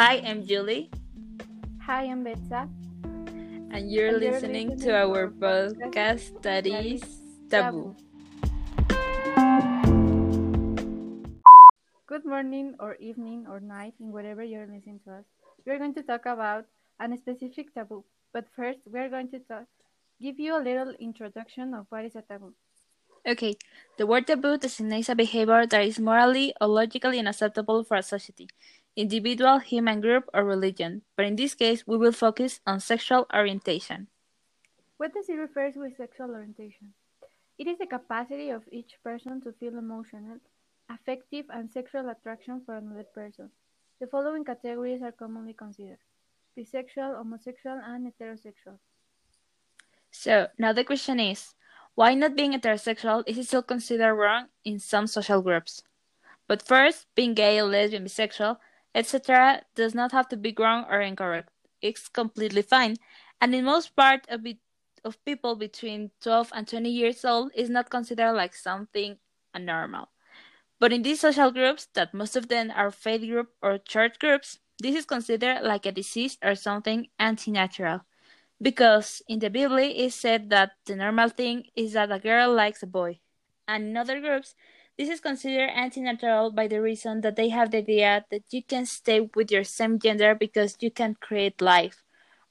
Hi, I'm Julie. Hi, I'm Betsa. And you're, And you're listening, listening to our podcast that is Taboo. Good morning, or evening, or night, in whatever you're listening to us. We're going to talk about a specific taboo. But first, we're going to talk, give you a little introduction of what is a taboo. Okay, the word taboo designates a behavior that is morally or logically unacceptable for a society, individual, human group, or religion. But in this case, we will focus on sexual orientation. What does it refer with sexual orientation? It is the capacity of each person to feel emotional, affective, and sexual attraction for another person. The following categories are commonly considered bisexual, homosexual, and heterosexual. So, now the question is why not being heterosexual is still considered wrong in some social groups? But first, being gay, lesbian, bisexual, etc., does not have to be wrong or incorrect. It's completely fine, and in most part of it, of people between 12 and 20 years old is not considered like something abnormal. But in these social groups, that most of them are faith group or church groups, this is considered like a disease or something anti-natural. Because in the Bible it said that the normal thing is that a girl likes a boy. And in other groups, this is considered anti-natural by the reason that they have the idea that you can stay with your same gender because you can create life.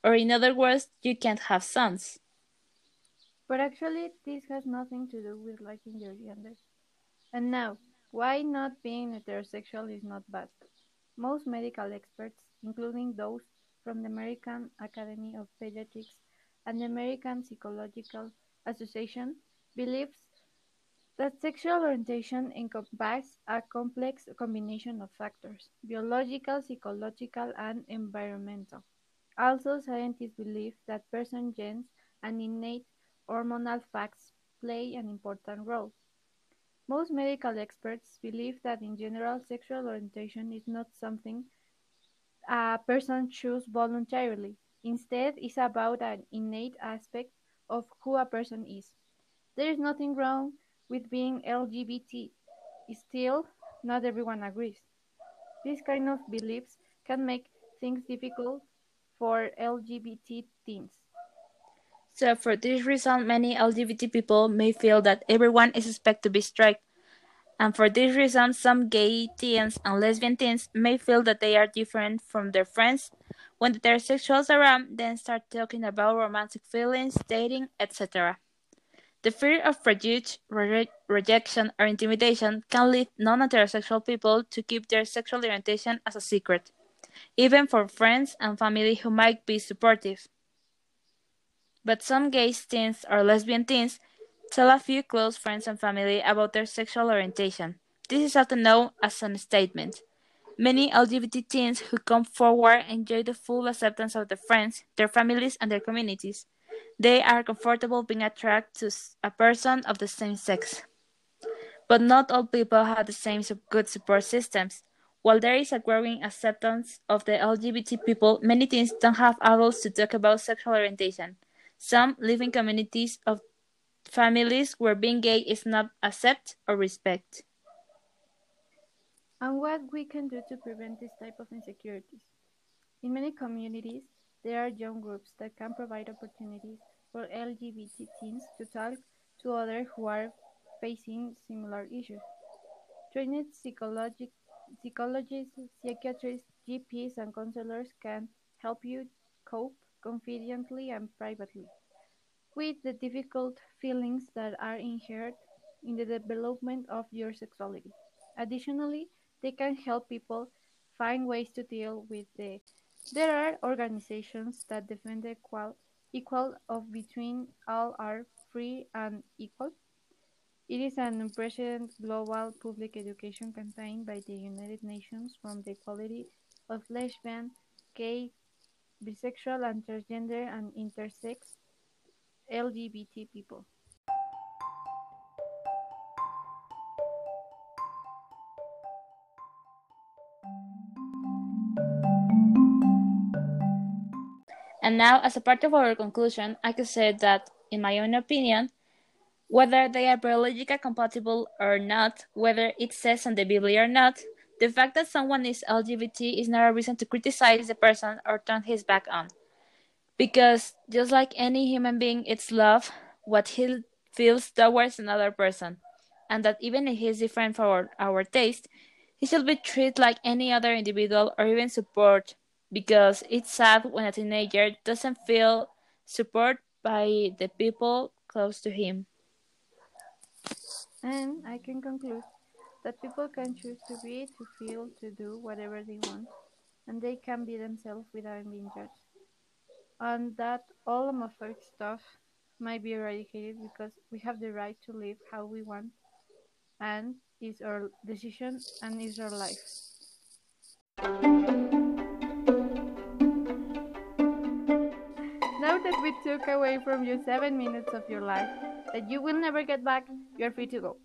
Or in other words, you can't have sons. But actually, this has nothing to do with liking your gender. And now, why not being heterosexual is not bad? Most medical experts, including those from the American Academy of Pediatrics and the American Psychological Association, believes that sexual orientation encompasses a complex combination of factors biological, psychological, and environmental. Also, scientists believe that person genes and innate hormonal facts play an important role. Most medical experts believe that in general sexual orientation is not something a person chooses voluntarily. Instead, it's about an innate aspect of who a person is. There is nothing wrong with being LGBT. Still, not everyone agrees. This kind of beliefs can make things difficult for LGBT teens. So, for this reason, many LGBT people may feel that everyone is expected to be straight. And for this reason, some gay teens and lesbian teens may feel that they are different from their friends. When the heterosexuals around, then start talking about romantic feelings, dating, etc. The fear of prejudice, re- rejection, or intimidation can lead non heterosexual people to keep their sexual orientation as a secret, even for friends and family who might be supportive. But some gay teens or lesbian teens tell a few close friends and family about their sexual orientation. This is often known as an statement. Many LGBT teens who come forward enjoy the full acceptance of their friends, their families, and their communities. They are comfortable being attracted to a person of the same sex. But not all people have the same good support systems. While there is a growing acceptance of the LGBT people, many teens don't have adults to talk about sexual orientation. Some live in communities of families where being gay is not accepted or respected. And what we can do to prevent this type of insecurities? In many communities, there are young groups that can provide opportunities for LGBT teens to talk to others who are facing similar issues. Trained psychologists, psychiatrists, GPs, and counselors can help you cope confidently and privately with the difficult feelings that are inherent in the development of your sexuality. Additionally, they can help people find ways to deal with the there are organizations that defend the equal, equal of between all are free and equal. It is an unprecedented global public education campaign by the United Nations from the equality of lesbian, gay, bisexual, and transgender and intersex LGBT people. And now, as a part of our conclusion, I could say that, in my own opinion, whether they are biologically compatible or not, whether it says on the Bible or not, The fact that someone is LGBT is not a reason to criticize the person or turn his back on. Because just like any human being, it's love what he feels towards another person, and that even if he's different for our taste, he should be treated like any other individual or even support. Because it's sad when a teenager doesn't feel support by the people close to him. And I can conclude that people can choose to be, to feel, to do whatever they want, and they can be themselves without being judged. And that all homophobic stuff might be eradicated because we have the right to live how we want, and it's our decision and it's our life. That we took away from you seven minutes of your life that you will never get back, you're free to go.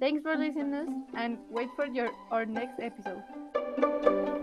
Thanks for listening to us and wait for your our next episode.